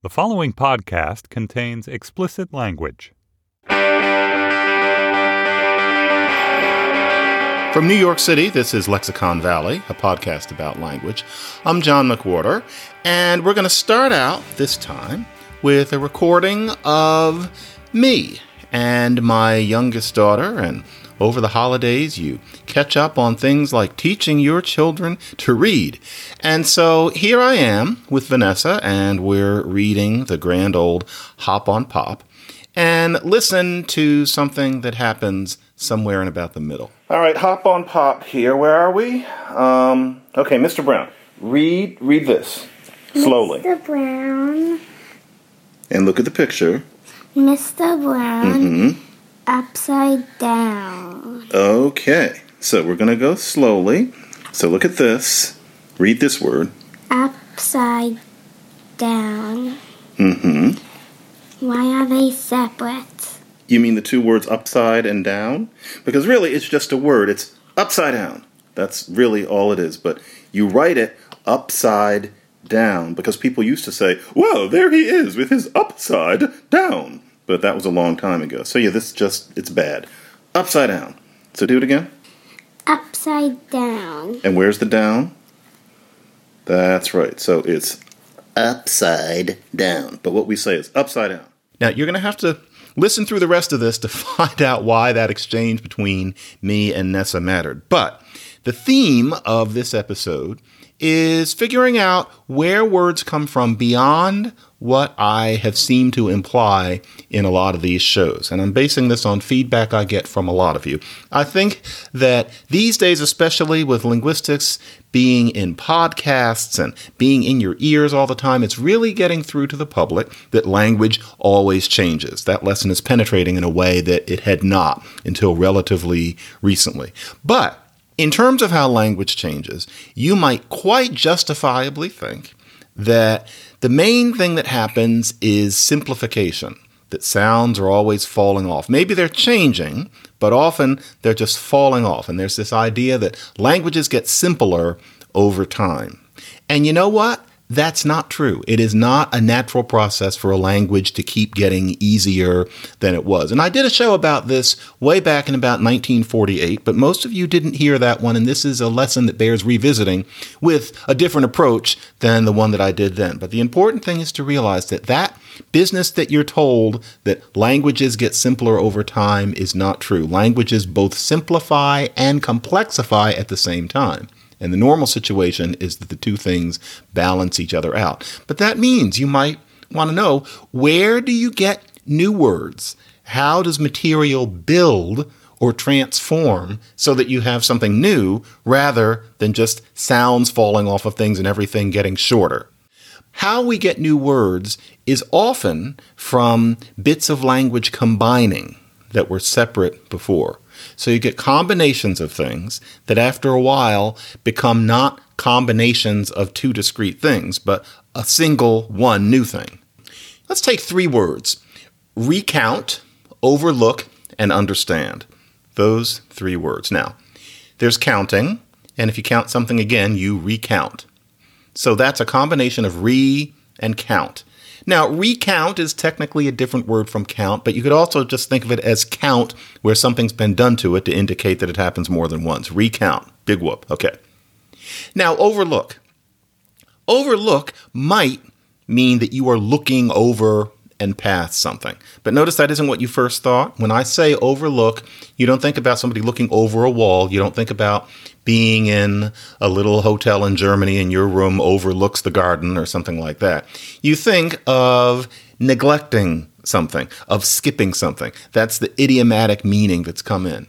The following podcast contains explicit language. From New York City, this is Lexicon Valley, a podcast about language. I'm John McWhorter, and we're going to start out this time with a recording of me and my youngest daughter and over the holidays, you catch up on things like teaching your children to read. And so here I am with Vanessa, and we're reading the grand old Hop on Pop. And listen to something that happens somewhere in about the middle. All right, Hop on Pop here. Where are we? Um, okay, Mr. Brown, read read this slowly. Mr. Brown. And look at the picture. Mr. Brown. Mm-hmm. Upside down. Okay, so we're going to go slowly. So look at this. Read this word. Upside down. Mm-hmm. Why are they separate? You mean the two words upside and down? Because really, it's just a word. It's upside down. That's really all it is. But you write it upside down because people used to say, well, there he is with his upside down but that was a long time ago. So yeah, this just it's bad. Upside down. So do it again. Upside down. And where's the down? That's right. So it's upside down. But what we say is upside down. Now you're going to have to listen through the rest of this to find out why that exchange between me and Nessa mattered. But the theme of this episode is figuring out where words come from beyond what I have seemed to imply in a lot of these shows. And I'm basing this on feedback I get from a lot of you. I think that these days, especially with linguistics being in podcasts and being in your ears all the time, it's really getting through to the public that language always changes. That lesson is penetrating in a way that it had not until relatively recently. But in terms of how language changes, you might quite justifiably think that the main thing that happens is simplification, that sounds are always falling off. Maybe they're changing, but often they're just falling off. And there's this idea that languages get simpler over time. And you know what? That's not true. It is not a natural process for a language to keep getting easier than it was. And I did a show about this way back in about 1948, but most of you didn't hear that one. And this is a lesson that bears revisiting with a different approach than the one that I did then. But the important thing is to realize that that business that you're told that languages get simpler over time is not true. Languages both simplify and complexify at the same time. And the normal situation is that the two things balance each other out. But that means you might want to know where do you get new words? How does material build or transform so that you have something new rather than just sounds falling off of things and everything getting shorter? How we get new words is often from bits of language combining that were separate before. So you get combinations of things that after a while become not combinations of two discrete things, but a single one new thing. Let's take three words recount, overlook, and understand. Those three words. Now, there's counting, and if you count something again, you recount. So that's a combination of re and count. Now, recount is technically a different word from count, but you could also just think of it as count where something's been done to it to indicate that it happens more than once. Recount. Big whoop. Okay. Now, overlook. Overlook might mean that you are looking over and past something. But notice that isn't what you first thought. When I say overlook, you don't think about somebody looking over a wall. You don't think about being in a little hotel in Germany and your room overlooks the garden or something like that. You think of neglecting something, of skipping something. That's the idiomatic meaning that's come in.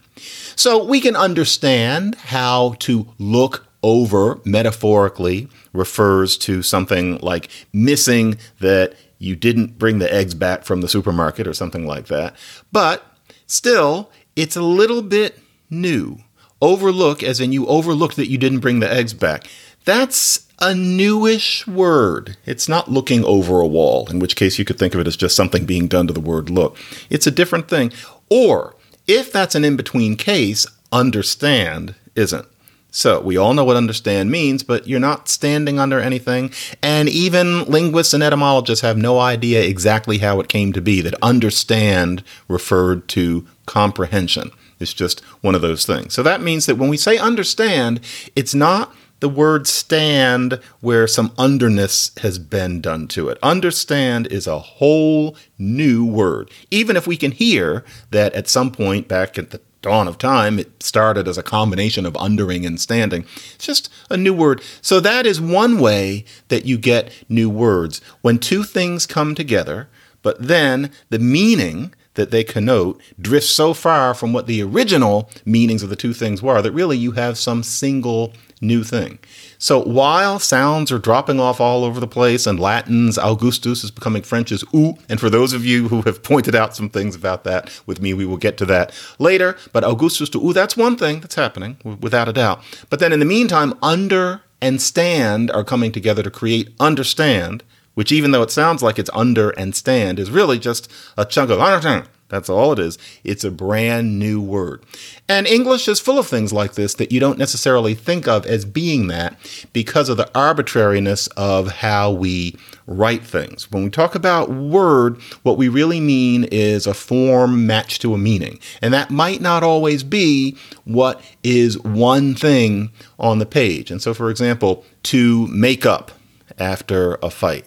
So we can understand how to look over metaphorically refers to something like missing that you didn't bring the eggs back from the supermarket or something like that. But still, it's a little bit new overlook, as in you overlooked that you didn't bring the eggs back. That's a newish word. It's not looking over a wall, in which case you could think of it as just something being done to the word look. It's a different thing. Or, if that's an in between case, understand isn't. So we all know what understand means, but you're not standing under anything. And even linguists and etymologists have no idea exactly how it came to be that understand referred to comprehension. It's just one of those things. So that means that when we say understand, it's not the word stand where some underness has been done to it. Understand is a whole new word. Even if we can hear that at some point back at the dawn of time, it started as a combination of undering and standing. It's just a new word. So that is one way that you get new words. When two things come together, but then the meaning that they connote drifts so far from what the original meanings of the two things were that really you have some single new thing. So while sounds are dropping off all over the place and Latin's Augustus is becoming French's ou, and for those of you who have pointed out some things about that with me, we will get to that later. But Augustus to ou, that's one thing that's happening without a doubt. But then in the meantime, under and stand are coming together to create understand, which even though it sounds like it's under and stand, is really just a chunk of understand that's all it is. It's a brand new word. And English is full of things like this that you don't necessarily think of as being that because of the arbitrariness of how we write things. When we talk about word, what we really mean is a form matched to a meaning. And that might not always be what is one thing on the page. And so, for example, to make up after a fight.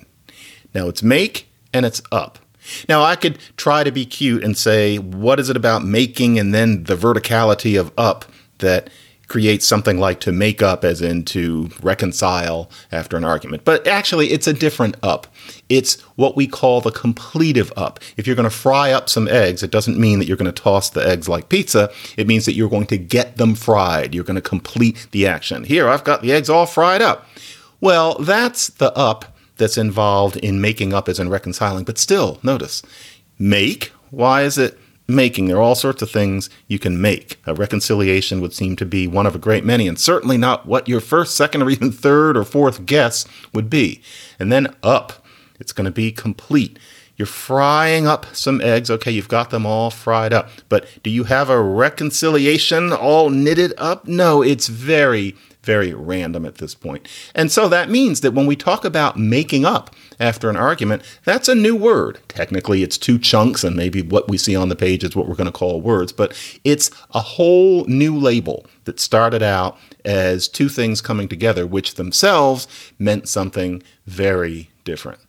Now, it's make and it's up. Now, I could try to be cute and say, what is it about making and then the verticality of up that creates something like to make up, as in to reconcile after an argument? But actually, it's a different up. It's what we call the completive up. If you're going to fry up some eggs, it doesn't mean that you're going to toss the eggs like pizza. It means that you're going to get them fried. You're going to complete the action. Here, I've got the eggs all fried up. Well, that's the up that's involved in making up as in reconciling. But still, notice, make. Why is it making? There are all sorts of things you can make. A reconciliation would seem to be one of a great many, and certainly not what your first, second, or even third or fourth guess would be. And then up. It's going to be complete. You're frying up some eggs. Okay, you've got them all fried up. But do you have a reconciliation all knitted up? No, it's very, very random at this point. And so that means that when we talk about making up after an argument, that's a new word. Technically, it's two chunks, and maybe what we see on the page is what we're going to call words, but it's a whole new label that started out as two things coming together, which themselves meant something very different.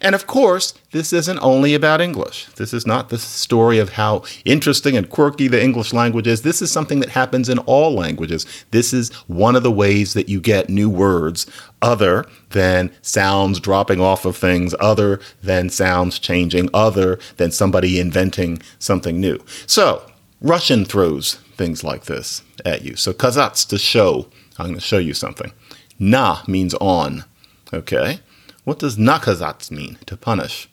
And of course, this isn't only about English. This is not the story of how interesting and quirky the English language is. This is something that happens in all languages. This is one of the ways that you get new words other than sounds dropping off of things, other than sounds changing, other than somebody inventing something new. So, Russian throws things like this at you. So, kazats to show. I'm going to show you something. Na means on. Okay. What does nakazats mean? To punish.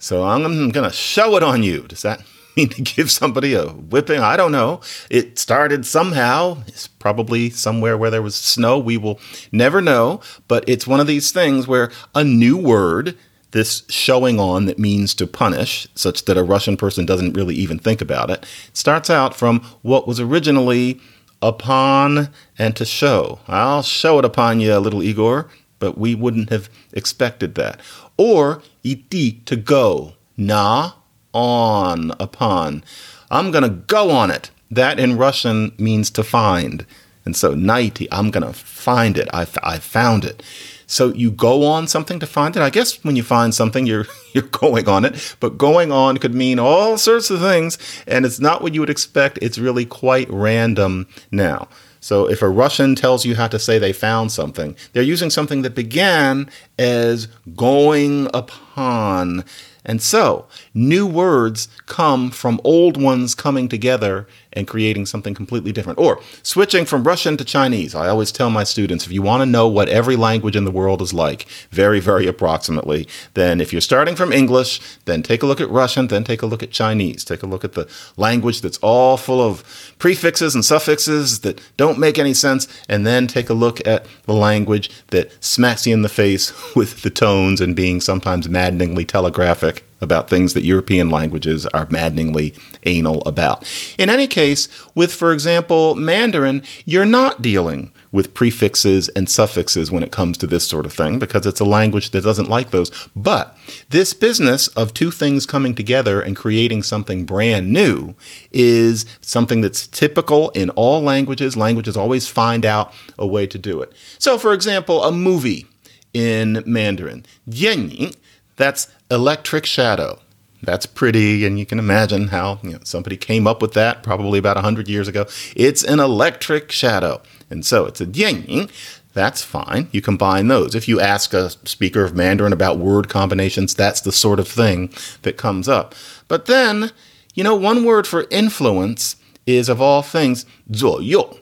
So I'm going to show it on you. Does that mean to give somebody a whipping? I don't know. It started somehow. It's probably somewhere where there was snow. We will never know. But it's one of these things where a new word, this showing on that means to punish, such that a Russian person doesn't really even think about it, starts out from what was originally upon and to show. I'll show it upon you, little Igor but we wouldn't have expected that. Or iti, to go, na, on, upon. I'm going to go on it. That in Russian means to find. And so, naiti, I'm going to find it. I, I found it. So you go on something to find it. I guess when you find something, you're you're going on it. But going on could mean all sorts of things, and it's not what you would expect. It's really quite random now. So if a Russian tells you how to say they found something, they're using something that began as going upon. And so new words come from old ones coming together and creating something completely different. Or switching from Russian to Chinese. I always tell my students if you want to know what every language in the world is like, very, very approximately, then if you're starting from English, then take a look at Russian, then take a look at Chinese. Take a look at the language that's all full of prefixes and suffixes that don't make any sense, and then take a look at the language that smacks you in the face with the tones and being sometimes maddeningly telegraphic about things that European languages are maddeningly anal about. In any case, with, for example, Mandarin, you're not dealing with prefixes and suffixes when it comes to this sort of thing because it's a language that doesn't like those. But this business of two things coming together and creating something brand new is something that's typical in all languages. Languages always find out a way to do it. So, for example, a movie in Mandarin, 电影, that's electric shadow. That's pretty, and you can imagine how you know, somebody came up with that probably about 100 years ago. It's an electric shadow. And so it's a yang. That's fine. You combine those. If you ask a speaker of Mandarin about word combinations, that's the sort of thing that comes up. But then, you know, one word for influence is, of all things, zuoyou.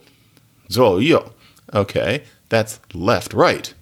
Zuoyou. Okay, that's left, right.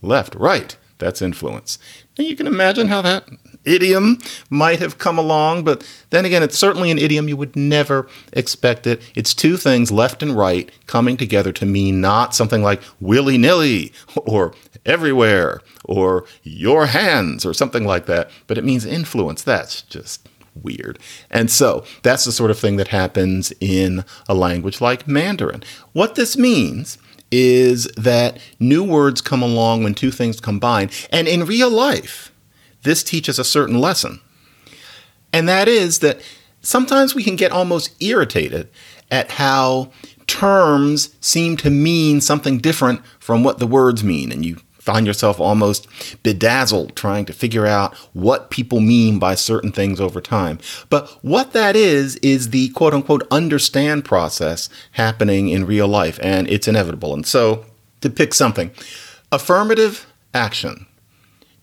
Left, right. That's influence. And you can imagine how that idiom might have come along, but then again, it's certainly an idiom you would never expect it. It's two things, left and right, coming together to mean not something like willy nilly or everywhere or your hands or something like that, but it means influence. That's just weird. And so that's the sort of thing that happens in a language like Mandarin. What this means is that new words come along when two things combine. And in real life, this teaches a certain lesson. And that is that sometimes we can get almost irritated at how terms seem to mean something different from what the words mean. And you find yourself almost bedazzled trying to figure out what people mean by certain things over time. But what that is, is the quote unquote understand process happening in real life, and it's inevitable. And so, to pick something, affirmative action.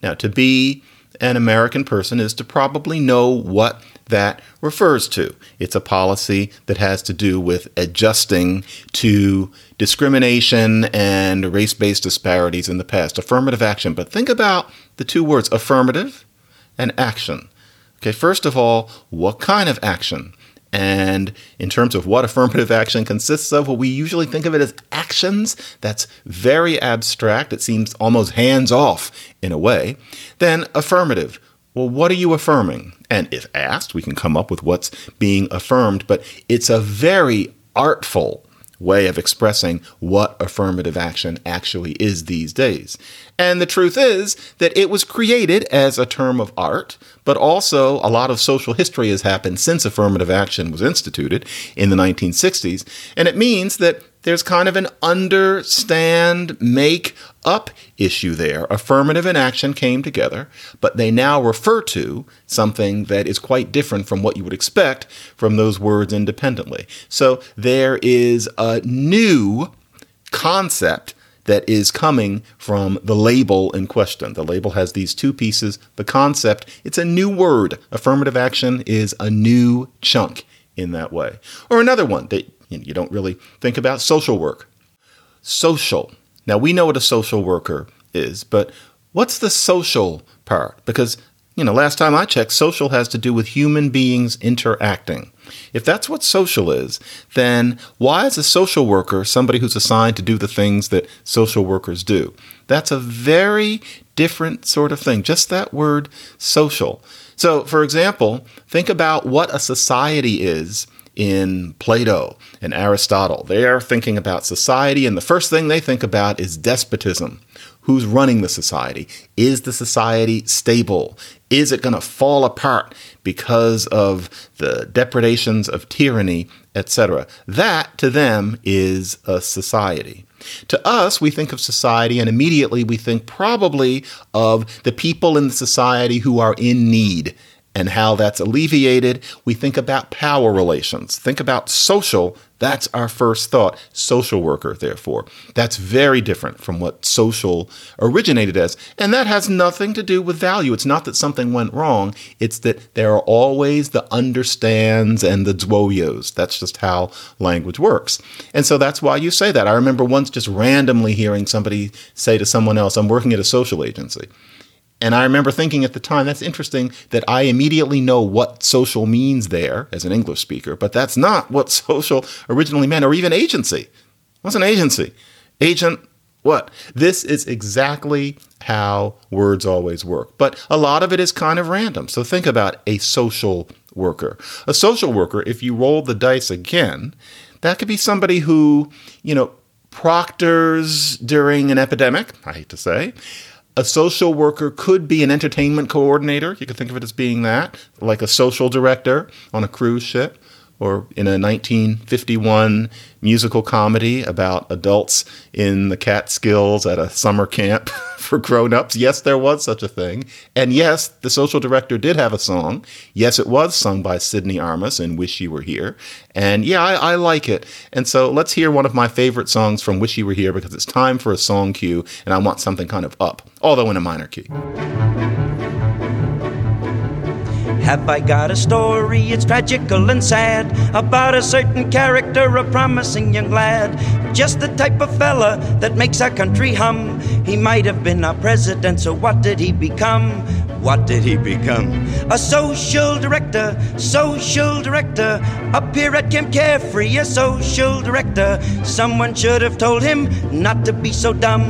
Now, to be an American person is to probably know what that refers to. It's a policy that has to do with adjusting to discrimination and race based disparities in the past. Affirmative action. But think about the two words affirmative and action. Okay, first of all, what kind of action? And in terms of what affirmative action consists of, well, we usually think of it as actions. That's very abstract. It seems almost hands off in a way. Then affirmative. Well, what are you affirming? And if asked, we can come up with what's being affirmed, but it's a very artful way of expressing what affirmative action actually is these days. And the truth is that it was created as a term of art, but also a lot of social history has happened since affirmative action was instituted in the 1960s. And it means that there's kind of an understand, make up issue there. Affirmative and action came together, but they now refer to something that is quite different from what you would expect from those words independently. So there is a new concept that is coming from the label in question. The label has these two pieces. The concept, it's a new word. Affirmative action is a new chunk in that way. Or another one that you don't really think about social work. Social. Now, we know what a social worker is, but what's the social part? Because, you know, last time I checked, social has to do with human beings interacting. If that's what social is, then why is a social worker somebody who's assigned to do the things that social workers do? That's a very different sort of thing, just that word social. So, for example, think about what a society is in Plato and Aristotle. They are thinking about society, and the first thing they think about is despotism. Who's running the society? Is the society stable? Is it going to fall apart because of the depredations of tyranny, etc.? That to them is a society. To us, we think of society and immediately we think probably of the people in the society who are in need and how that's alleviated, we think about power relations. Think about social. That's our first thought. Social worker, therefore. That's very different from what social originated as. And that has nothing to do with value. It's not that something went wrong, it's that there are always the understands and the zuoyous. That's just how language works. And so that's why you say that. I remember once just randomly hearing somebody say to someone else, I'm working at a social agency. And I remember thinking at the time, that's interesting that I immediately know what social means there as an English speaker, but that's not what social originally meant, or even agency. What's an agency? Agent What? This is exactly how words always work. But a lot of it is kind of random. So think about a social worker. A social worker, if you roll the dice again, that could be somebody who, you know, proctors during an epidemic, I hate to say. A social worker could be an entertainment coordinator. You could think of it as being that, like a social director on a cruise ship or in a 1951 musical comedy about adults in the Catskills at a summer camp for grown-ups. Yes, there was such a thing. And yes, the social director did have a song. Yes, it was sung by Sidney Armus in Wish You Were Here. And yeah, I, I like it. And so let's hear one of my favorite songs from Wish You Were Here because it's time for a song cue and I want something kind of up, although in a minor key. Have I got a story? It's tragical and sad about a certain character, a promising young lad. Just the type of fella that makes our country hum. He might have been our president, so what did he become? What did he become? A social director, social director. Up here at Camp Carefree, a social director. Someone should have told him not to be so dumb.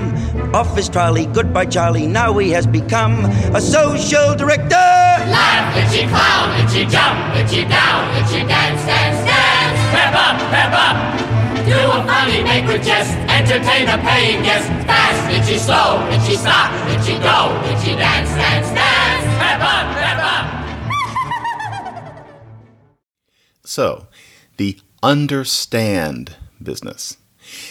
Off his trolley, goodbye, Charlie. Now he has become a social director. Laugh, itchy clown, itchy jump, itchy down, itchy dance, dance, dance. Pep up, pep up. Do a funny, make a jest, entertain a paying guest. Fast, itchy slow, itchy stop, itchy go, itchy dance, dance, dance. Pep up, pep up. So, the understand business.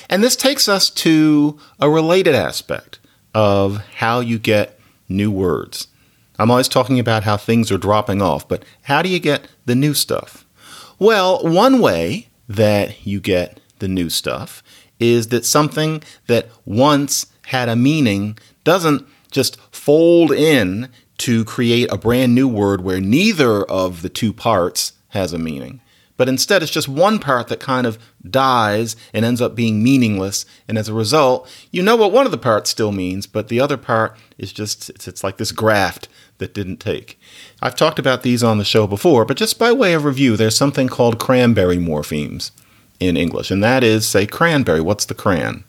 And this takes us to a related aspect of how you get new words. I'm always talking about how things are dropping off, but how do you get the new stuff? Well, one way that you get the new stuff is that something that once had a meaning doesn't just fold in to create a brand new word where neither of the two parts has a meaning. But instead, it's just one part that kind of dies and ends up being meaningless. And as a result, you know what one of the parts still means, but the other part is just, it's, it's like this graft that didn't take. I've talked about these on the show before, but just by way of review, there's something called cranberry morphemes in English, and that is, say, cranberry. What's the cran?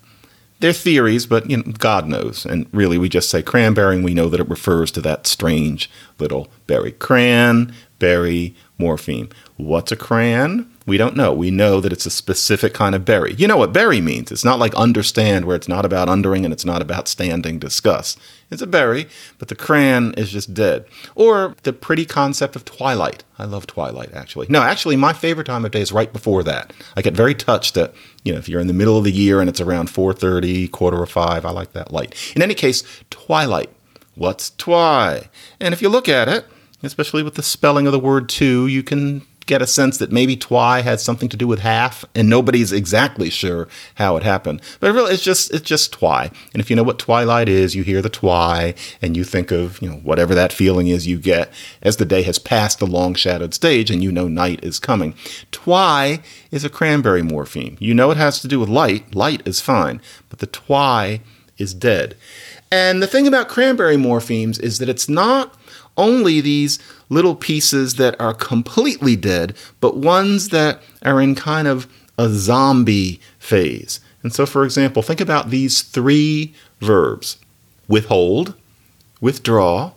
They're theories, but you know, God knows. And really, we just say cranberry, and we know that it refers to that strange little berry. Cranberry morpheme. What's a cran? We don't know. We know that it's a specific kind of berry. You know what berry means. It's not like understand, where it's not about undering and it's not about standing discuss. It's a berry, but the cran is just dead. Or the pretty concept of twilight. I love twilight, actually. No, actually, my favorite time of day is right before that. I get very touched that, you know, if you're in the middle of the year and it's around 4.30, quarter of 5, I like that light. In any case, twilight. What's twi? And if you look at it, especially with the spelling of the word two, you can get a sense that maybe twi has something to do with half, and nobody's exactly sure how it happened. But really, it's just it's just twi. And if you know what twilight is, you hear the twi, and you think of you know whatever that feeling is you get as the day has passed the long shadowed stage, and you know night is coming. Twi is a cranberry morpheme. You know it has to do with light. Light is fine, but the twi is dead. And the thing about cranberry morphemes is that it's not only these little pieces that are completely dead, but ones that are in kind of a zombie phase. And so, for example, think about these three verbs withhold, withdraw,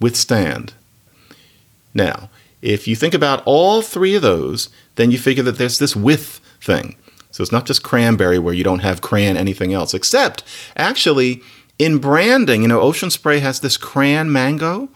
withstand. Now, if you think about all three of those, then you figure that there's this with thing. So it's not just cranberry where you don't have cran anything else, except actually in branding, you know, Ocean Spray has this cran mango.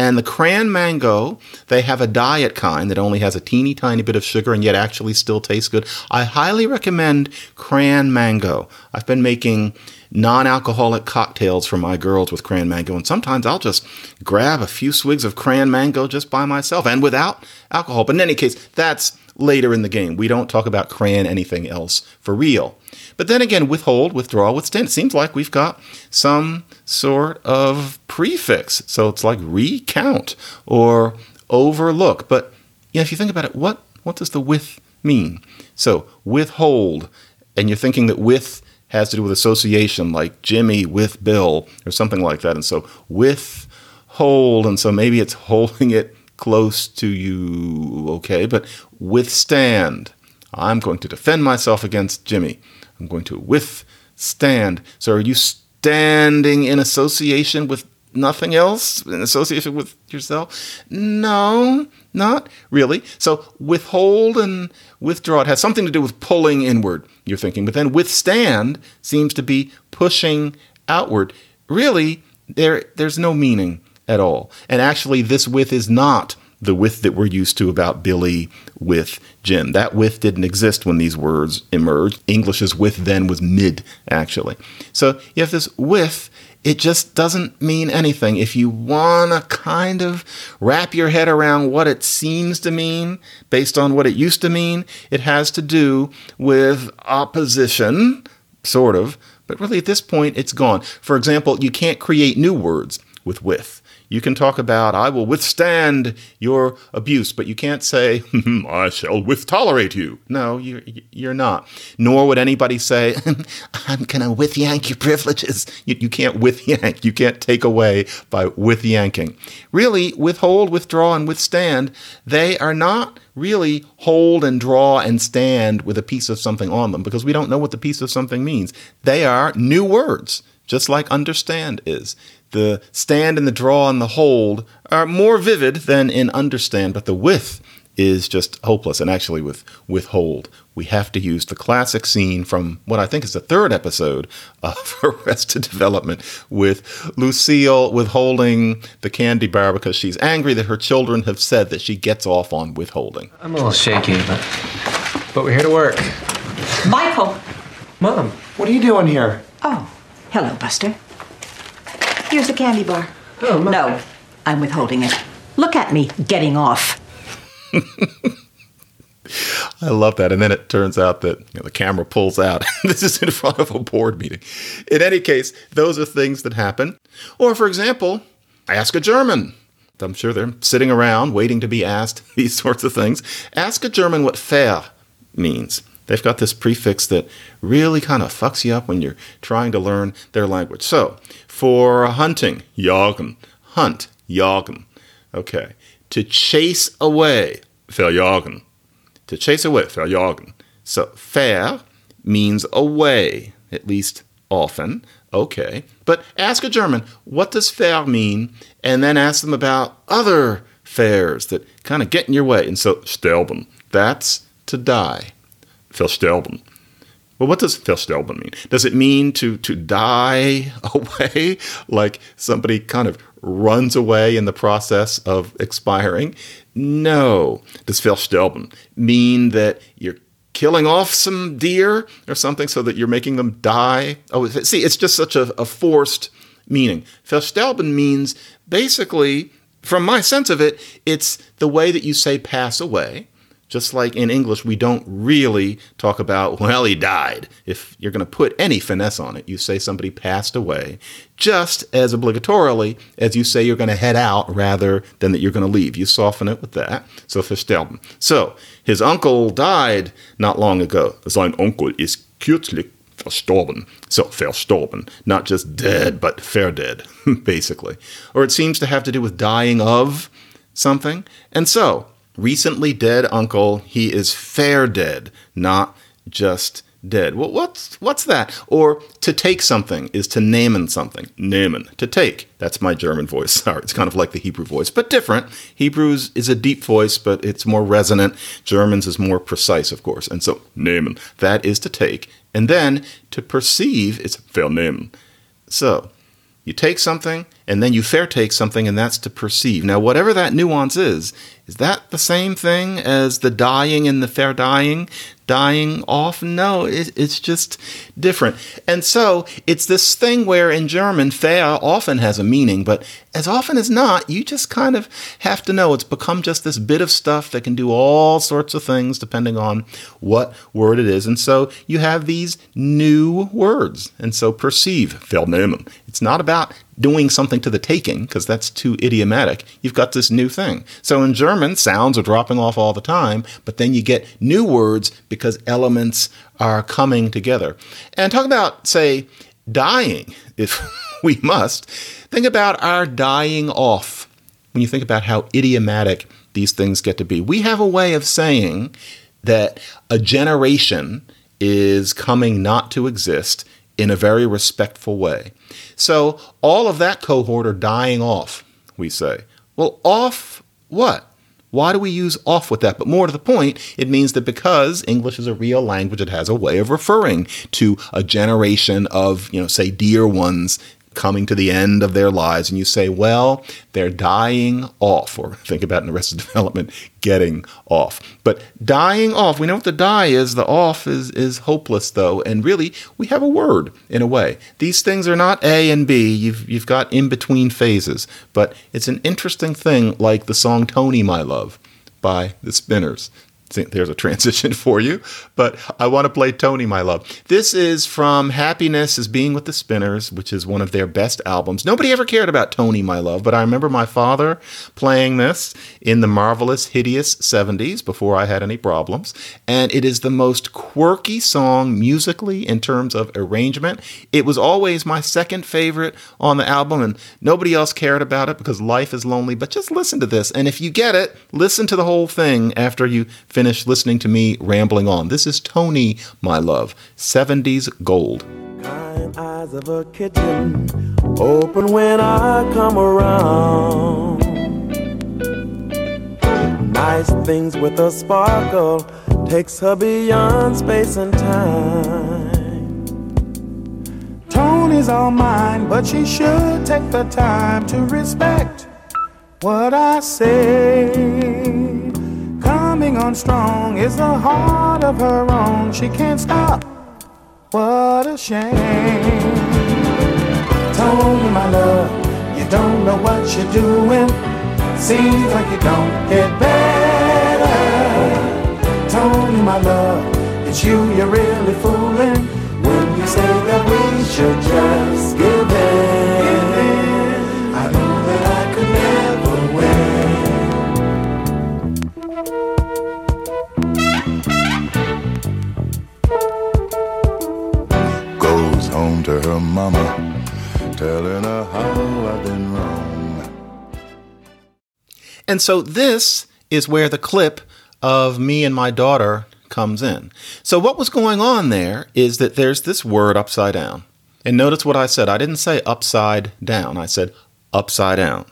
And the cran mango, they have a diet kind that only has a teeny tiny bit of sugar and yet actually still tastes good. I highly recommend cran mango. I've been making non alcoholic cocktails for my girls with cran mango, and sometimes I'll just grab a few swigs of cran mango just by myself and without alcohol. But in any case, that's later in the game. We don't talk about cran anything else for real. But then again, withhold, withdraw, withstand. It seems like we've got some sort of prefix. So it's like recount or overlook. But you know, if you think about it, what, what does the with mean? So withhold, and you're thinking that with has to do with association, like Jimmy with Bill or something like that. And so withhold, and so maybe it's holding it close to you, okay, but withstand. I'm going to defend myself against Jimmy. I'm going to withstand stand. So are you standing in association with nothing else in association with yourself? No, not really. So withhold and withdraw. It has something to do with pulling inward, you're thinking. But then withstand seems to be pushing outward. Really, there there's no meaning at all. And actually, this with is not the with that we're used to about Billy with Jim. That with didn't exist when these words emerged. English's with then was mid, actually. So you have this with, it just doesn't mean anything. If you want to kind of wrap your head around what it seems to mean based on what it used to mean, it has to do with opposition, sort of. But really, at this point, it's gone. For example, you can't create new words with with. You can talk about, I will withstand your abuse, but you can't say, hmm, hmm, I shall with tolerate you. No, you're, you're not. Nor would anybody say, I'm going to with yank your privileges. You, you can't with yank. You can't take away by with yanking. Really, withhold, withdraw, and withstand, they are not really hold and draw and stand with a piece of something on them because we don't know what the piece of something means. They are new words, just like understand is the stand and the draw and the hold are more vivid than in understand, but the with is just hopeless. And actually, with withhold, we have to use the classic scene from what I think is the third episode of Arrested Development with Lucille withholding the candy bar because she's angry that her children have said that she gets off on withholding. I'm a little shaky, but but we're here to work. Michael! Mom, what are you doing here? Oh, hello, Buster. Here's the candy bar. Oh, Ma- No, I'm withholding it. Look at me getting off. I love that. And then it turns out that you know, the camera pulls out. this is in front of a board meeting. In any case, those are things that happen. Or, for example, ask a German. I'm sure they're sitting around waiting to be asked these sorts of things. Ask a German what fair means. They've got this prefix that really kind of fucks you up when you're trying to learn their language. So, for hunting, jagen, hunt, jagen. Okay. To chase away, verjagen. To chase away, verjagen. So, fair means away, at least often. Okay. But ask a German, what does fair mean? And then ask them about other fairs that kind of get in your way. And so, sterben, that's to die. Versterben. Well, what does versterben mean? Does it mean to, to die away, like somebody kind of runs away in the process of expiring? No. Does versterben mean that you're killing off some deer or something so that you're making them die? Oh, see, it's just such a, a forced meaning. Versterben means basically, from my sense of it, it's the way that you say pass away. Just like in English, we don't really talk about, well, he died. If you're going to put any finesse on it, you say somebody passed away, just as obligatorily as you say you're going to head out rather than that you're going to leave. You soften it with that. So, versterben. So, his uncle died not long ago. Sein Onkel ist kürzlich verstorben. So, verstorben. Not just dead, but fair dead, basically. Or it seems to have to do with dying of something. And so, recently dead uncle, he is fair dead, not just dead. Well, what's what's that? Or to take something is to nehmen something. Nehmen, to take. That's my German voice. Sorry, it's kind of like the Hebrew voice, but different. Hebrews is a deep voice, but it's more resonant. German's is more precise, of course. And so nehmen, that is to take. And then to perceive is vernehmen. So you take something, and then you fair take something, and that's to perceive. Now, whatever that nuance is, is that the same thing as the dying and the fair dying? Dying off? No, it, it's just different. And so it's this thing where in German, fair often has a meaning, but as often as not, you just kind of have to know it's become just this bit of stuff that can do all sorts of things depending on what word it is. And so you have these new words. And so perceive, vernehmen. It's not about doing something to the taking, because that's too idiomatic. You've got this new thing. So in German, sounds are dropping off all the time, but then you get new words because elements are coming together. And talk about, say, dying, if we must. Think about our dying off when you think about how idiomatic these things get to be. We have a way of saying that a generation is coming not to exist in a very respectful way. So all of that cohort are dying off, we say. Well, off what? Why do we use off with that? But more to the point, it means that because English is a real language, it has a way of referring to a generation of, you know, say, dear ones coming to the end of their lives and you say, well, they're dying off, or think about in Arrested Development, getting off. But dying off, we know what the die is. The off is, is hopeless, though. And really, we have a word in a way. These things are not A and B. You've, you've got in between phases. But it's an interesting thing, like the song Toni, My Love by the Spinners there's a transition for you, but I want to play Toni, my love. This is from Happiness is Being with the Spinners, which is one of their best albums. Nobody ever cared about Toni, my love, but I remember my father playing this in the marvelous, hideous 70s before I had any problems. And it is the most quirky song musically in terms of arrangement. It was always my second favorite on the album, and nobody else cared about it because life is lonely. But just listen to this. And if you get it, listen to the whole thing after you finish finish listening to me rambling on. This is Toni, my love, 70s gold. Kind eyes of a kitten open when I come around. Nice things with a sparkle takes her beyond space and time. Tony's all mine, but she should take the time to respect what I say coming on strong is a heart of her own. She can't stop. What a shame. Tony, my love, you don't know what you're doing. Seems like you don't get better. Tony, my love, it's you you're really fooling when you say that we should just give in. Mama, telling her how I've been wrong. And so this is where the clip of me and my daughter comes in. So what was going on there is that there's this word upside down. And notice what I said. I didn't say upside down. I said upside down.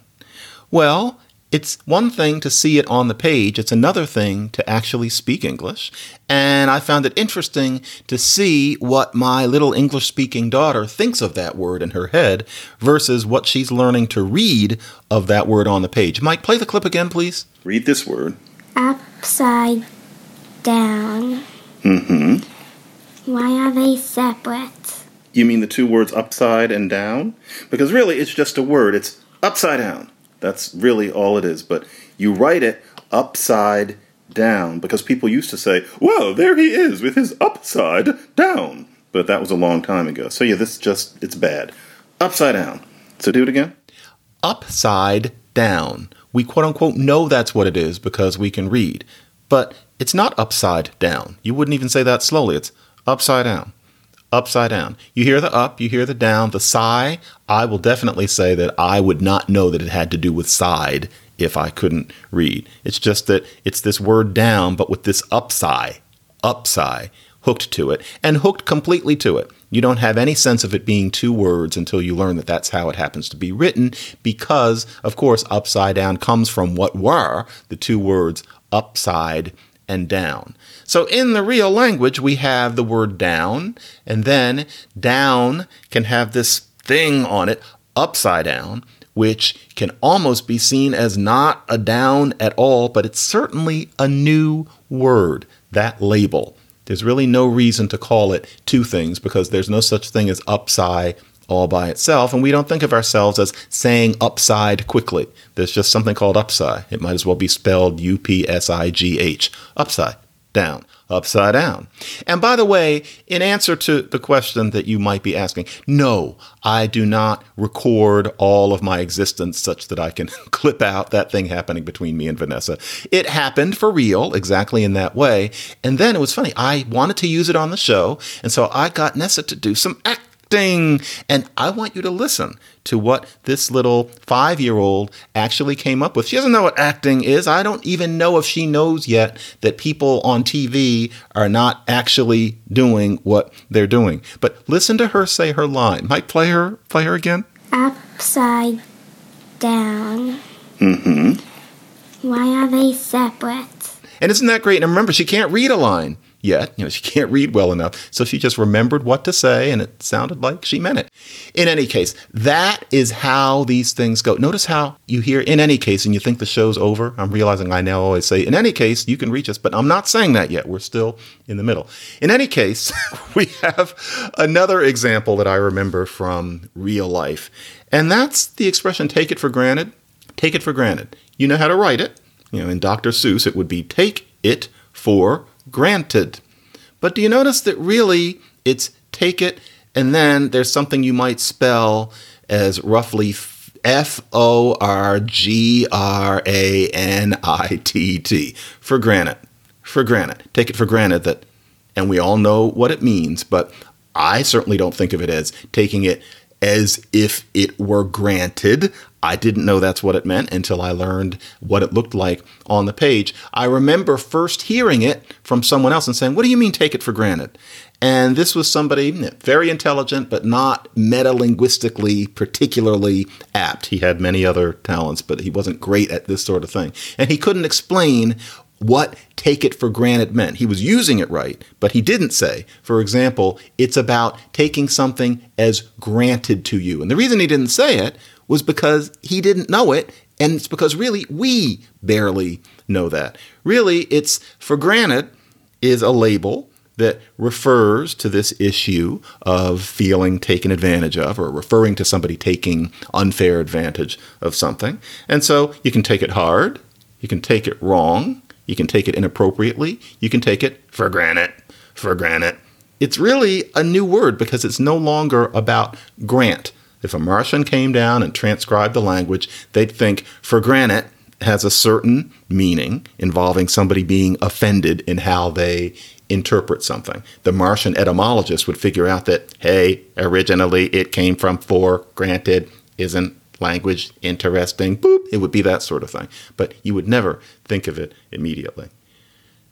Well, it's one thing to see it on the page, it's another thing to actually speak English. And I found it interesting to see what my little English speaking daughter thinks of that word in her head versus what she's learning to read of that word on the page. Mike, play the clip again, please. Read this word upside down. Mm hmm. Why are they separate? You mean the two words upside and down? Because really, it's just a word, it's upside down. That's really all it is. But you write it upside down because people used to say, well, there he is with his upside down. But that was a long time ago. So yeah, this just, it's bad. Upside down. So do it again. Upside down. We quote unquote know that's what it is because we can read. But it's not upside down. You wouldn't even say that slowly. It's upside down upside down. You hear the up, you hear the down, the sigh. I will definitely say that I would not know that it had to do with side if I couldn't read. It's just that it's this word down, but with this upside, upside hooked to it, and hooked completely to it. You don't have any sense of it being two words until you learn that that's how it happens to be written, because, of course, upside down comes from what were the two words upside and down. So in the real language, we have the word down, and then down can have this thing on it, upside down, which can almost be seen as not a down at all, but it's certainly a new word, that label. There's really no reason to call it two things because there's no such thing as upside all by itself, and we don't think of ourselves as saying upside quickly. There's just something called upside. It might as well be spelled U P S I G H, upside down, upside down. And by the way, in answer to the question that you might be asking, no, I do not record all of my existence such that I can clip out that thing happening between me and Vanessa. It happened for real, exactly in that way. And then it was funny, I wanted to use it on the show, and so I got Nessa to do some act And I want you to listen to what this little five year old actually came up with. She doesn't know what acting is. I don't even know if she knows yet that people on TV are not actually doing what they're doing. But listen to her say her line. Mike, play her, play her again. Upside down. Mm-hmm. Why are they separate? And isn't that great? And remember, she can't read a line yet. You know, she can't read well enough. So she just remembered what to say and it sounded like she meant it. In any case, that is how these things go. Notice how you hear in any case and you think the show's over. I'm realizing I now always say in any case you can reach us, but I'm not saying that yet. We're still in the middle. In any case, we have another example that I remember from real life. And that's the expression take it for granted. Take it for granted. You know how to write it. You know, in Dr. Seuss, it would be take it for granted. But do you notice that really it's take it and then there's something you might spell as roughly F O R G R A N I T T for granted. For granted. Take it for granted that, and we all know what it means, but I certainly don't think of it as taking it as if it were granted. I didn't know that's what it meant until I learned what it looked like on the page. I remember first hearing it from someone else and saying, What do you mean take it for granted? And this was somebody very intelligent, but not metalinguistically particularly apt. He had many other talents, but he wasn't great at this sort of thing. And he couldn't explain what take it for granted meant. He was using it right, but he didn't say, for example, it's about taking something as granted to you. And the reason he didn't say it was because he didn't know it, and it's because really we barely know that. Really, it's for granted is a label that refers to this issue of feeling taken advantage of or referring to somebody taking unfair advantage of something. And so you can take it hard, you can take it wrong, you can take it inappropriately, you can take it for granted, for granted. It's really a new word because it's no longer about grant. If a Martian came down and transcribed the language, they'd think for granted has a certain meaning involving somebody being offended in how they interpret something. The Martian etymologist would figure out that, hey, originally it came from for granted, isn't language interesting? Boop. It would be that sort of thing. But you would never think of it immediately.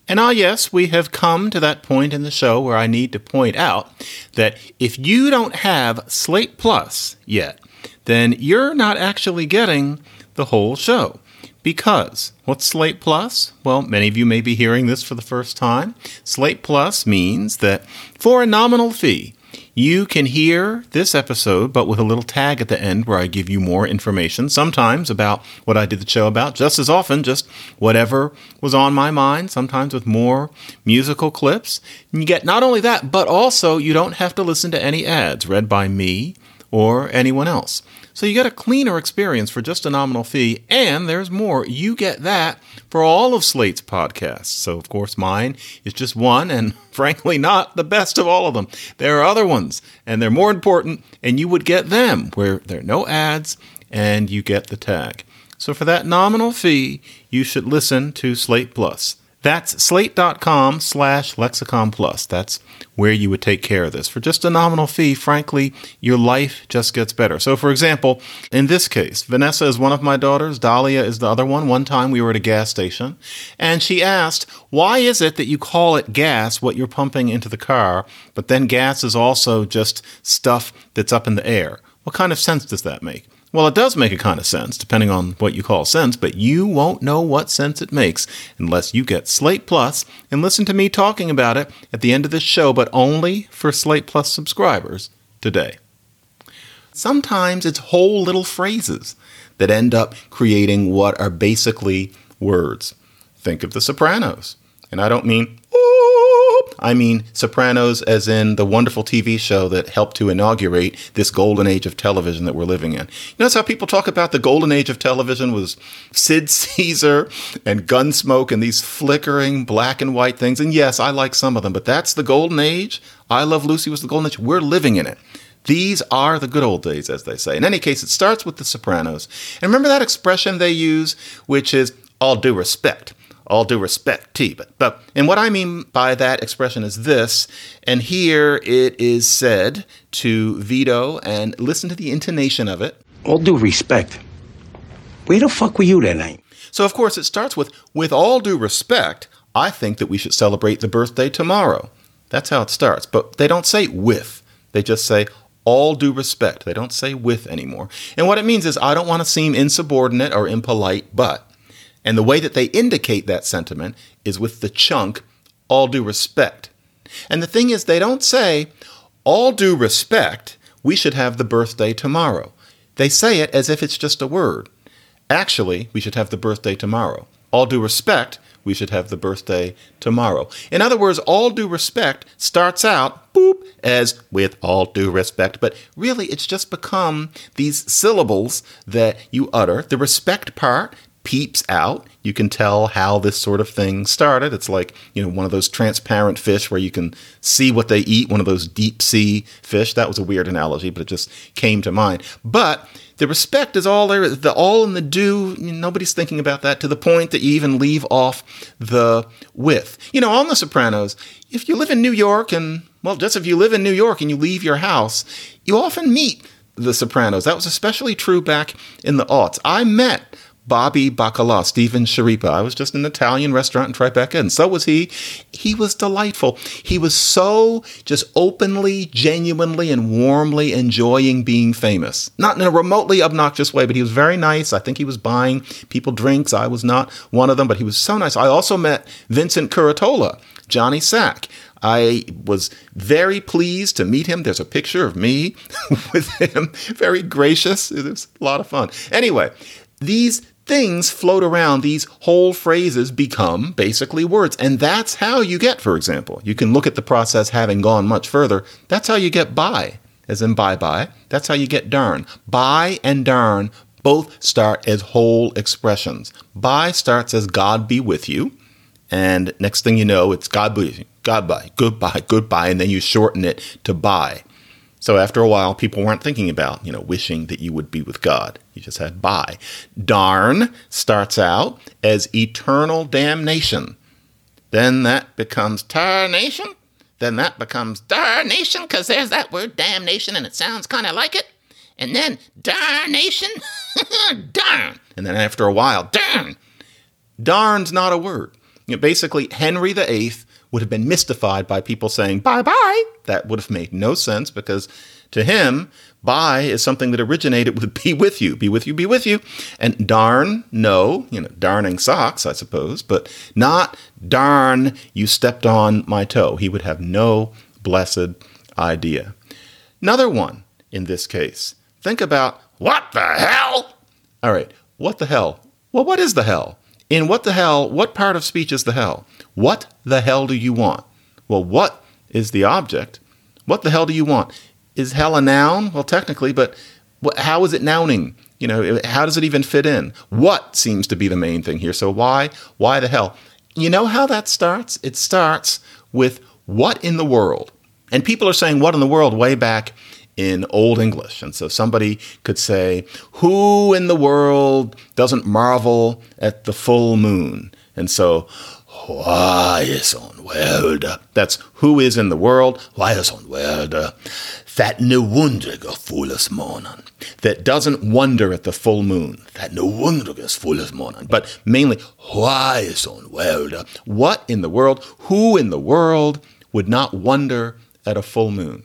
And ah, yes, we have come to that point in the show where I need to point out that if you don't have Slate Plus yet, then you're not actually getting the whole show. Because what's Slate Plus? Well, many of you may be hearing this for the first time. Slate Plus means that for a nominal fee, you can hear this episode, but with a little tag at the end where I give you more information, sometimes about what I did the show about, just as often, just whatever was on my mind, sometimes with more musical clips. And you get not only that, but also you don't have to listen to any ads read by me or anyone else. So you get a cleaner experience for just a nominal fee, and there's more. You get that for all of Slate's podcasts. So, of course, mine is just one, and frankly, not the best of all of them. There are other ones, and they're more important, and you would get them where there are no ads and you get the tag. So, for that nominal fee, you should listen to Slate Plus. That's slate.com slash lexicon plus. That's where you would take care of this. For just a nominal fee, frankly, your life just gets better. So, for example, in this case, Vanessa is one of my daughters, Dahlia is the other one. One time we were at a gas station, and she asked, Why is it that you call it gas, what you're pumping into the car, but then gas is also just stuff that's up in the air? What kind of sense does that make? Well, it does make a kind of sense, depending on what you call sense, but you won't know what sense it makes unless you get Slate Plus and listen to me talking about it at the end of this show, but only for Slate Plus subscribers today. Sometimes it's whole little phrases that end up creating what are basically words. Think of The Sopranos. And I don't mean I mean Sopranos as in the wonderful TV show that helped to inaugurate this golden age of television that we're living in. You notice how people talk about the golden age of television was Sid Caesar and Gunsmoke and these flickering black and white things. And yes, I like some of them, but that's the golden age. I Love Lucy was the golden age. We're living in it. These are the good old days, as they say. In any case, it starts with The Sopranos. And remember that expression they use, which is all due respect all due respect, T. But, but, and what I mean by that expression is this, and here it is said to Vito, and listen to the intonation of it. All due respect. Where the fuck were you that night? So, of course, it starts with, with all due respect, I think that we should celebrate the birthday tomorrow. That's how it starts. But they don't say with, they just say all due respect. They don't say with anymore. And what it means is, I don't want to seem insubordinate or impolite, but. And the way that they indicate that sentiment is with the chunk, all due respect. And the thing is, they don't say, all due respect, we should have the birthday tomorrow. They say it as if it's just a word. Actually, we should have the birthday tomorrow. All due respect, we should have the birthday tomorrow. In other words, all due respect starts out boop as with all due respect, but really it's just become these syllables that you utter. The respect part peeps out. You can tell how this sort of thing started. It's like, you know, one of those transparent fish where you can see what they eat, one of those deep sea fish. That was a weird analogy, but it just came to mind. But the respect is all there, the all in the do. Nobody's thinking about that to the point that you even leave off the with. You know, on The Sopranos, if you live in New York and, well, just if you live in New York and you leave your house, you often meet the Sopranos. That was especially true back in the aughts. I met Bobby Bacala, Steven Schirripa. I was just in an Italian restaurant in Tribeca, and so was he. He was delightful. He was so just openly, genuinely, and warmly enjoying being famous. Not in a remotely obnoxious way, but he was very nice. I think he was buying people drinks. I was not one of them, but he was so nice. I also met Vincent Curatola, Johnny Sack. I was very pleased to meet him. There's a picture of me with him. Very gracious. It was a lot of fun. Anyway, these things float around, these whole phrases become basically words. And that's how you get, for example, you can look at the process having gone much further. That's how you get by, as in bye bye. That's how you get darn. Bye and darn both start as whole expressions. Bye starts as God be with you. And next thing you know, it's God be. God bye, goodbye, goodbye. And then you shorten it to bye. So after a while, people weren't thinking about, you know, wishing that you would be with God. You just had by. Darn starts out as eternal damnation. Then that becomes tarnation. Then that becomes darnation because there's that word damnation and it sounds kind of like it. And then darnation, darn. And then after a while, darn. Darn's not a word. You know, basically, Henry VIII would have been mystified by people saying bye bye. That would have made no sense because to him, bye is something that originated with be with you, be with you, be with you. And darn, no, you know, darning socks, I suppose, but not darn, you stepped on my toe. He would have no blessed idea. Another one in this case. Think about what the hell? All right, what the hell? Well, what is the hell? In what the hell, what part of speech is the hell? What the hell do you want? Well, what is the object? What the hell do you want? Is hell a noun? Well, technically, but how is it nouning? You know, how does it even fit in? What seems to be the main thing here. So why? Why the hell? You know how that starts? It starts with what in the world? And people are saying what in the world way back in Old English. And so somebody could say, Who in the world doesn't marvel at the full moon? And so, why is on world? That's who is in the world. Why is on world? That no wondriga fullest morning. That doesn't wonder at the full moon. That no wondriga fullest morning. But mainly, why is on world? What in the world? Who in the world would not wonder at a full moon?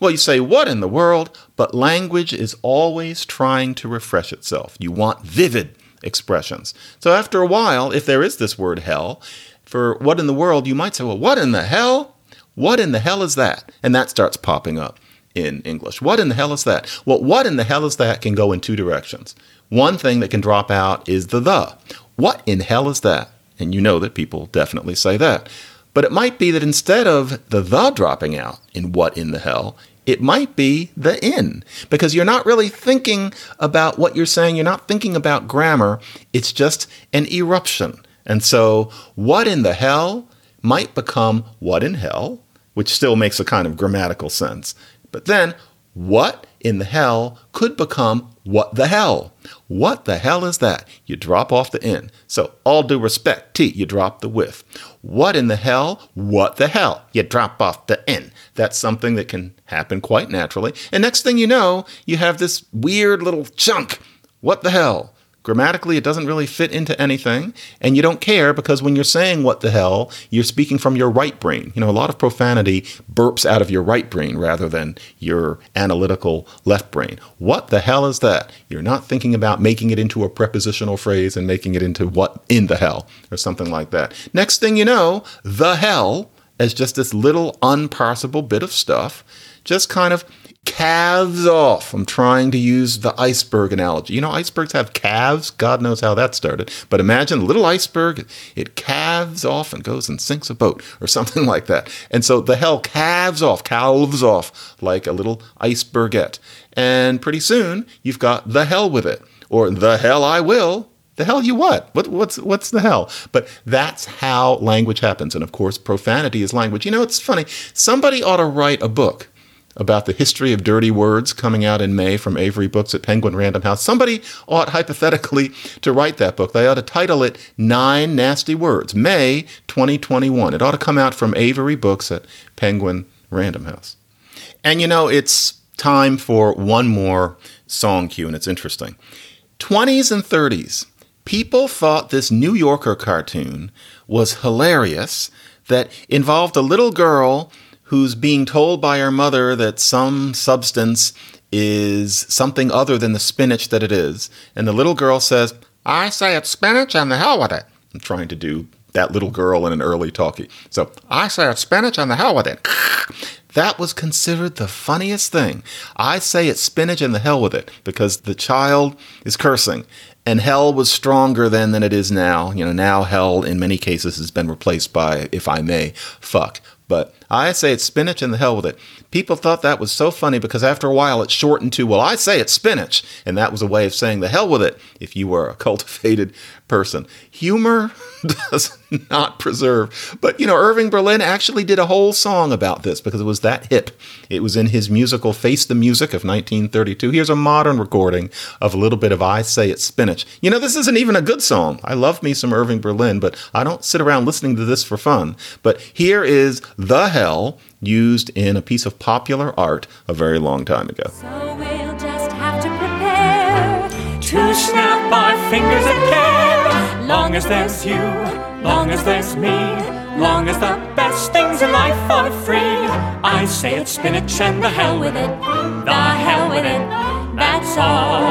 Well, you say, what in the world? But language is always trying to refresh itself. You want vivid expressions. So after a while, if there is this word hell, for what in the world, you might say, well, what in the hell? What in the hell is that? And that starts popping up in English. What in the hell is that? Well, what in the hell is that can go in two directions. One thing that can drop out is the the. What in hell is that? And you know that people definitely say that. But it might be that instead of the the dropping out in what in the hell, it might be the in because you're not really thinking about what you're saying. You're not thinking about grammar. It's just an eruption. And so, what in the hell might become what in hell, which still makes a kind of grammatical sense. But then, what in the hell could become what the hell. What the hell is that? You drop off the N. So, all due respect, T, you drop the with. What in the hell? What the hell? You drop off the N. That's something that can happen quite naturally. And next thing you know, you have this weird little chunk. What the hell? Grammatically, it doesn't really fit into anything, and you don't care because when you're saying what the hell, you're speaking from your right brain. You know, a lot of profanity burps out of your right brain rather than your analytical left brain. What the hell is that? You're not thinking about making it into a prepositional phrase and making it into what in the hell or something like that. Next thing you know, the hell is just this little unparsable bit of stuff just kind of calves off. I'm trying to use the iceberg analogy. You know, icebergs have calves. God knows how that started. But imagine a little iceberg, it calves off and goes and sinks a boat or something like that. And so the hell calves off, calves off like a little icebergette. And pretty soon you've got the hell with it or the hell I will. The hell you what? what? What's what's the hell? But that's how language happens. And of course, profanity is language. You know, it's funny. Somebody ought to write a book about the history of dirty words coming out in May from Avery Books at Penguin Random House. Somebody ought hypothetically to write that book. They ought to title it Nine Nasty Words, May 2021. It ought to come out from Avery Books at Penguin Random House. And you know, it's time for one more song cue, and it's interesting. 20s and 30s, people thought this New Yorker cartoon was hilarious that involved a little girl who's being told by her mother that some substance is something other than the spinach that it is. And the little girl says, I say it's spinach and the hell with it. I'm trying to do that little girl in an early talkie. So I say it's spinach and the hell with it. That was considered the funniest thing. I say it's spinach and the hell with it because the child is cursing. And hell was stronger then than it is now. You know, now hell in many cases has been replaced by, if I may, fuck. But I say it's spinach and the hell with it. People thought that was so funny because after a while it shortened to, well, I say it's spinach. And that was a way of saying the hell with it if you were a cultivated person. Humor does not preserve. But, you know, Irving Berlin actually did a whole song about this because it was that hip. It was in his musical Face the Music of 1932. Here's a modern recording of a little bit of I Say It's Spinach. You know, this isn't even a good song. I love me some Irving Berlin, but I don't sit around listening to this for fun. But here is The Hell used in a piece of popular art a very long time ago. So we'll just have to prepare to snap our fingers care. Long as there's you, long as there's me, long as the best things in life are free. I say it's spinach and the hell with it, the hell with it, that's all.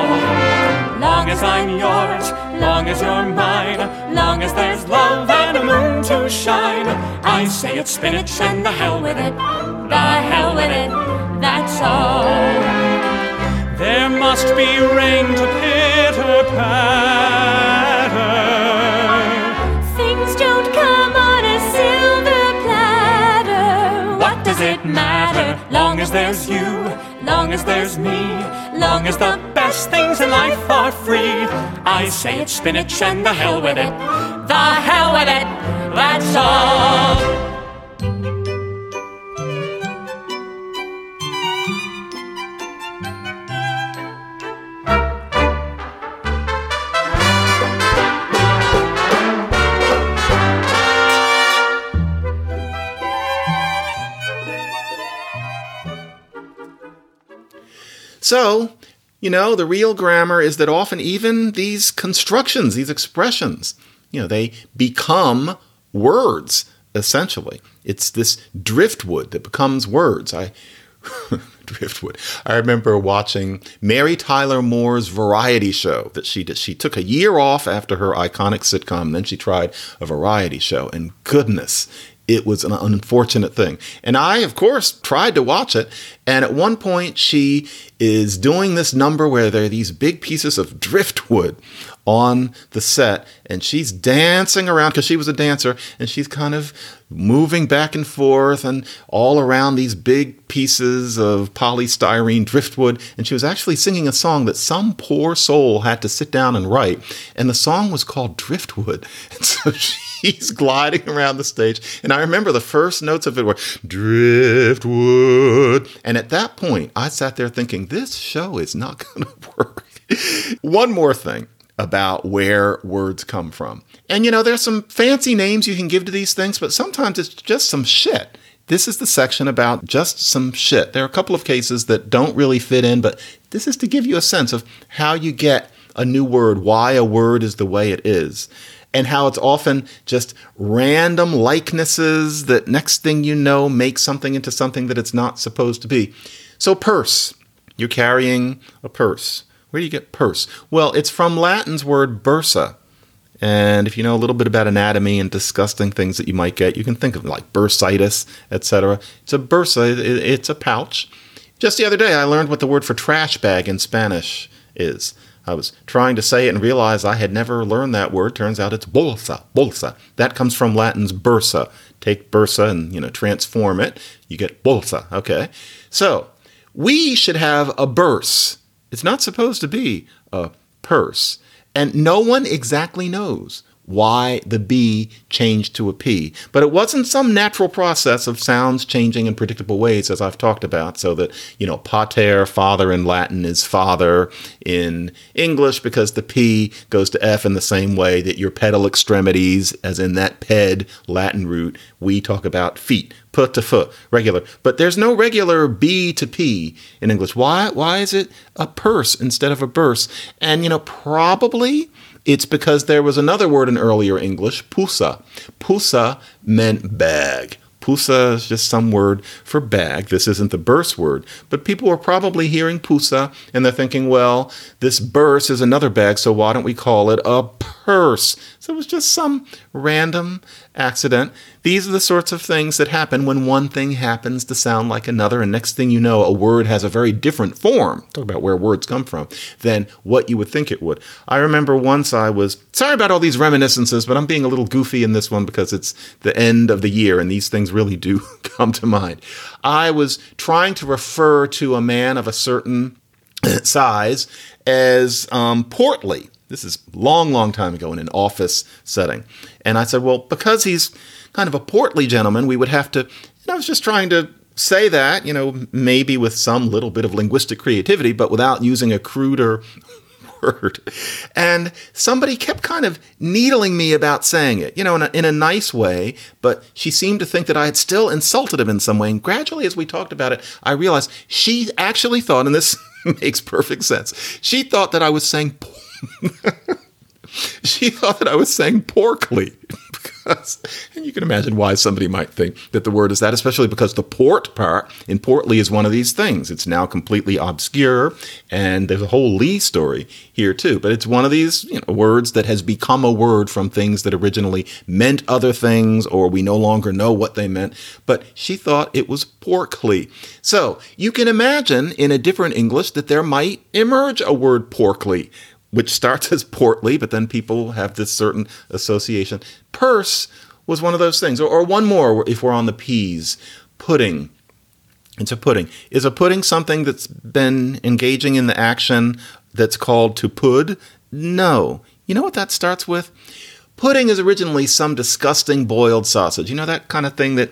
Long as I'm yours, long as you're mine, long as there's love and a moon to shine. I say it's spinach and the hell with it, the hell with it, that's all. There must be rain to pitter. As there's you, long as there's me, long as the best things in life are free. I say it's spinach and the hell with it, the hell with it, that's all. So, you know, the real grammar is that often even these constructions, these expressions, you know, they become words essentially. It's this driftwood that becomes words. I driftwood. I remember watching Mary Tyler Moore's variety show that she did. She took a year off after her iconic sitcom, then she tried a variety show, and goodness, it was an unfortunate thing. And I, of course, tried to watch it. And at one point, she is doing this number where there are these big pieces of driftwood on the set, and she's dancing around because she was a dancer, and she's kind of moving back and forth and all around these big pieces of polystyrene driftwood. And she was actually singing a song that some poor soul had to sit down and write. And the song was called Driftwood. And so she she's gliding around the stage. And I remember the first notes of it were driftwood. And at that point, I sat there thinking, this show is not going to work. One more thing about where words come from. And you know, there's some fancy names you can give to these things, but sometimes it's just some shit. This is the section about just some shit. There are a couple of cases that don't really fit in, but this is to give you a sense of how you get a new word, why a word is the way it is, and how it's often just random likenesses that next thing you know make something into something that it's not supposed to be. So, purse. You're carrying a purse. Where do you get purse? Well, it's from Latin's word bursa. And if you know a little bit about anatomy and disgusting things that you might get, you can think of like bursitis, etc. It's a bursa, it's a pouch. Just the other day, I learned what the word for trash bag in Spanish is. I was trying to say it and realized I had never learned that word. Turns out it's bolsa, bolsa. That comes from Latin's bursa. Take bursa and, you know, transform it. You get bolsa, okay? So, we should have a burse. It's not supposed to be a purse. And no one exactly knows why the B changed to a P. But it wasn't some natural process of sounds changing in predictable ways, as I've talked about, so that, you know, pater, father in Latin is father in English because the P goes to F in the same way that your pedal extremities, as in that ped Latin root, we talk about feet. Put to foot, regular. But there's no regular B to P in English. Why? Why is it a purse instead of a burse? And, you know, probably it's because there was another word in earlier English, pusa. Pusa meant bag. Pusa is just some word for bag. This isn't the burse word, but people were probably hearing pusa and they're thinking, well, this burse is another bag, so why don't we call it a purse? So it was just some random accident. These are the sorts of things that happen when one thing happens to sound like another, and next thing you know, a word has a very different form. Talk about where words come from than what you would think it would. I remember once I was sorry about all these reminiscences, but I'm being a little goofy in this one because it's the end of the year and these things really do come to mind. I was trying to refer to a man of a certain size as um, portly. This is long, long time ago in an office setting. And I said, well, because he's kind of a portly gentleman, we would have to, and I was just trying to say that, you know, maybe with some little bit of linguistic creativity, but without using a cruder word. And somebody kept kind of needling me about saying it, you know, in a, in a nice way, but she seemed to think that I had still insulted him in some way. And gradually, as we talked about it, I realized she actually thought, and this makes perfect sense, she thought that I was saying she thought that I was saying porkly. because, and you can imagine why somebody might think that the word is that, especially because the port part in portly is one of these things. It's now completely obscure, and there's a whole Lee story here too. But it's one of these you know, words that has become a word from things that originally meant other things, or we no longer know what they meant. But she thought it was porkly. So you can imagine in a different English that there might emerge a word porkly which starts as portly, but then people have this certain association. Purse was one of those things. Or, or one more, if we're on the P's, pudding. It's a pudding. Is a pudding something that's been engaging in the action that's called to pud? No. You know what that starts with? Pudding is originally some disgusting boiled sausage. You know that kind of thing that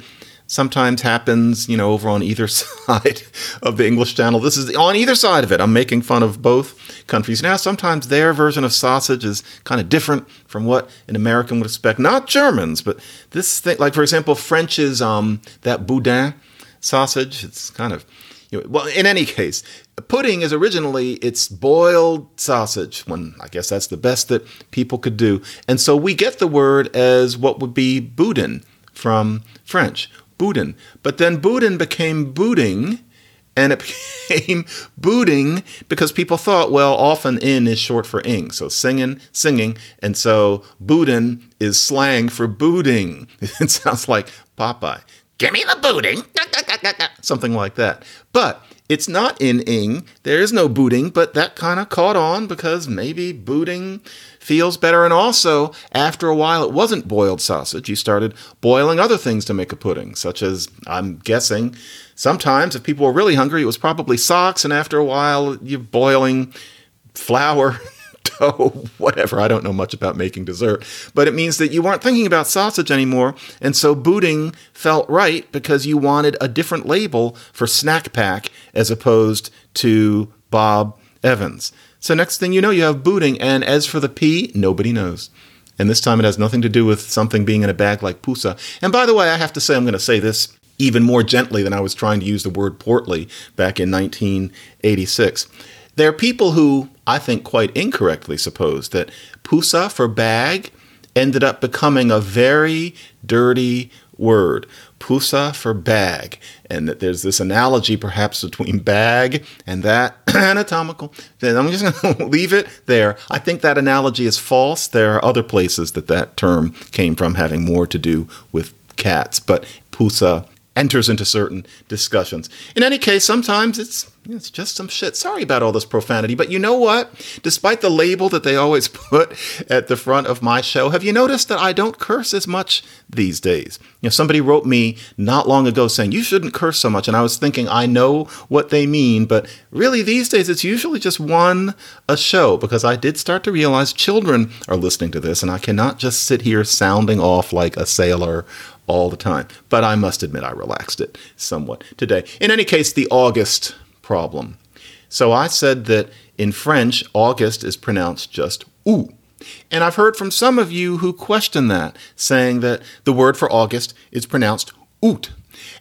sometimes happens, you know, over on either side of the English Channel. This is on either side of it. I'm making fun of both countries. Now, sometimes their version of sausage is kind of different from what an American would expect. Not Germans, but this thing, like for example, French is um, that boudin sausage. It's kind of you know, well, in any case, pudding is originally it's boiled sausage. When I guess that's the best that people could do, and so we get the word as what would be boudin from French. Boudin. But then Boudin became booting, and it became booting because people thought, well, often in is short for ing. So singing, singing. And so Boudin is slang for booting. It sounds like Popeye. Give me the booting. Something like that. But it's not in ing. There is no booting, but that kind of caught on because maybe booting feels better. And also, after a while, it wasn't boiled sausage. You started boiling other things to make a pudding, such as, I'm guessing, sometimes if people were really hungry, it was probably socks. And after a while, you're boiling flour dough, whatever. I don't know much about making dessert, but it means that you weren't thinking about sausage anymore. And so booting felt right because you wanted a different label for Snack Pack as opposed to Bob Evans. So next thing you know, you have booting. And as for the P, nobody knows. And this time it has nothing to do with something being in a bag like pusa. And by the way, I have to say, I'm going to say this even more gently than I was trying to use the word portly back in 1986. There are people who, I think quite incorrectly, suppose that pusa for bag ended up becoming a very dirty word. Pusa for bag. And that there's this analogy perhaps between bag and that anatomical. Then I'm just going to leave it there. I think that analogy is false. There are other places that that term came from having more to do with cats. But pusa enters into certain discussions. In any case, sometimes it's it's just some shit. Sorry about all this profanity, but you know what? Despite the label that they always put at the front of my show, have you noticed that I don't curse as much these days? You know, somebody wrote me not long ago saying you shouldn't curse so much, and I was thinking I know what they mean, but really these days it's usually just one a show because I did start to realize children are listening to this, and I cannot just sit here sounding off like a sailor all the time. But I must admit, I relaxed it somewhat today. In any case, the August problem. So I said that in French, August is pronounced just ou. And I've heard from some of you who question that, saying that the word for August is pronounced août.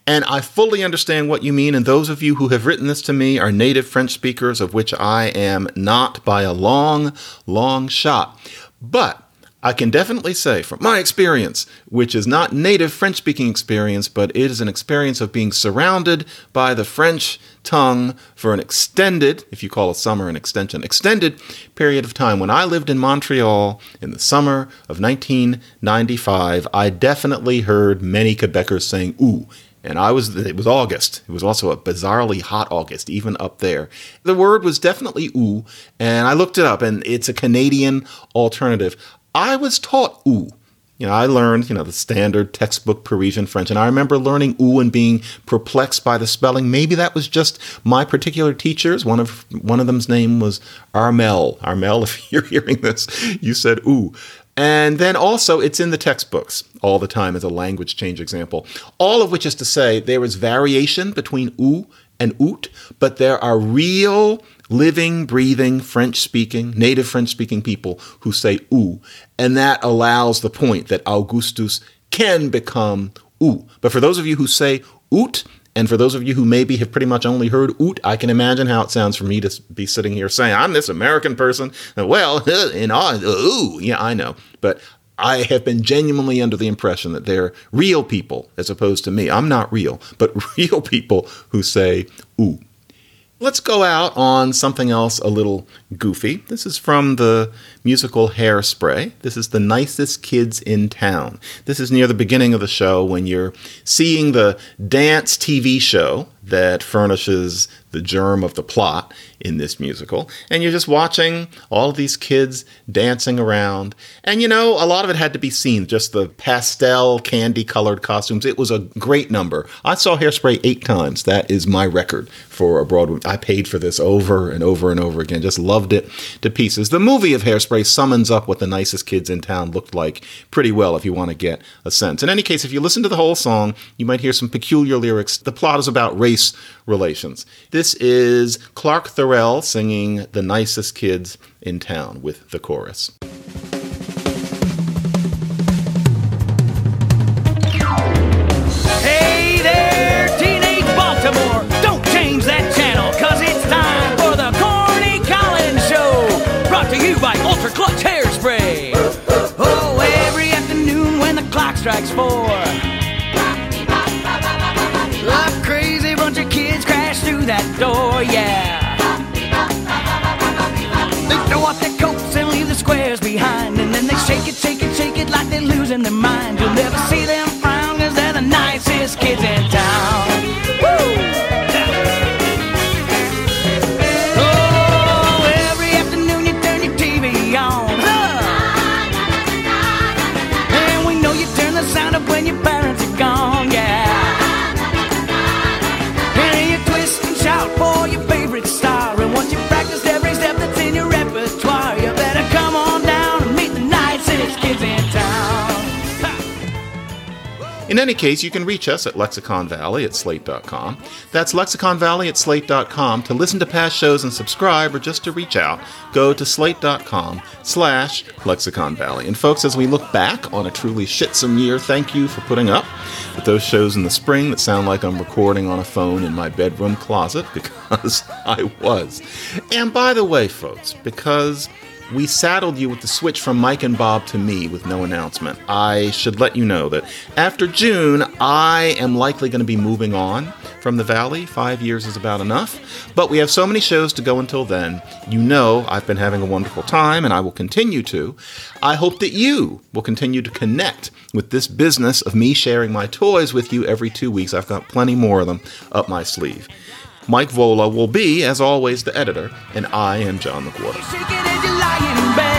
And I fully understand what you mean, and those of you who have written this to me are native French speakers, of which I am not by a long, long shot. But I can definitely say from my experience, which is not native French speaking experience, but it is an experience of being surrounded by the French tongue for an extended, if you call a summer an extension, extended period of time. When I lived in Montreal in the summer of 1995, I definitely heard many Quebecers saying ooh. And I was, it was August. It was also a bizarrely hot August, even up there. The word was definitely ooh, and I looked it up, and it's a Canadian alternative. I was taught ooh. You know, I learned, you know, the standard textbook Parisian French, and I remember learning ooh and being perplexed by the spelling. Maybe that was just my particular teachers. One of one of them's name was Armel. Armel, if you're hearing this, you said ooh. And then also, it's in the textbooks all the time as a language change example. All of which is to say, there is variation between ou and oot, but there are real living, breathing, French speaking, native French speaking people who say ou. And that allows the point that Augustus can become ou. But for those of you who say oot, and for those of you who maybe have pretty much only heard oot, I can imagine how it sounds for me to be sitting here saying, I'm this American person. Well, in ooh, yeah, I know. But I have been genuinely under the impression that they're real people as opposed to me. I'm not real, but real people who say ooh. Let's go out on something else a little goofy. This is from the musical Hairspray. This is The Nicest Kids in Town. This is near the beginning of the show when you're seeing the dance TV show that furnishes the germ of the plot in this musical. And you're just watching all of these kids dancing around. And you know, a lot of it had to be seen, just the pastel candy colored costumes. It was a great number. I saw Hairspray eight times. That is my record for a Broadway. I paid for this over and over and over again. Just loved it to pieces. The movie of Hairspray summons up what the nicest kids in town looked like pretty well if you want to get a sense. In any case, if you listen to the whole song, you might hear some peculiar lyrics. The plot is about race relations. This is Clarke Thorell singing The Nicest Kids in Town with the chorus. Hey there, teenage Baltimore. Don't change that it's time for the Corny Collins Show. Brought to you by Ultra Clutch Hairspray. Oh, every afternoon when the clock strikes four. Losing their mind. Any case, you can reach us at Lexicon Valley at slate.com. That's Lexicon Valley at slate.com. To listen to past shows and subscribe, or just to reach out, go to slate.com slash Lexicon Valley. And folks, as we look back on a truly shitsome year, thank you for putting up with those shows in the spring that sound like I'm recording on a phone in my bedroom closet because I was. And by the way, folks, because we saddled you with the switch from Mike and Bob to me with no announcement. I should let you know that after June, I am likely going to be moving on from the Valley. Five years is about enough. But we have so many shows to go until then. You know I've been having a wonderful time, and I will continue to. I hope that you will continue to connect with this business of me sharing my toys with you every two weeks. I've got plenty more of them up my sleeve. Mike Vuolo will be, as always, the editor, and I am John McWhorter.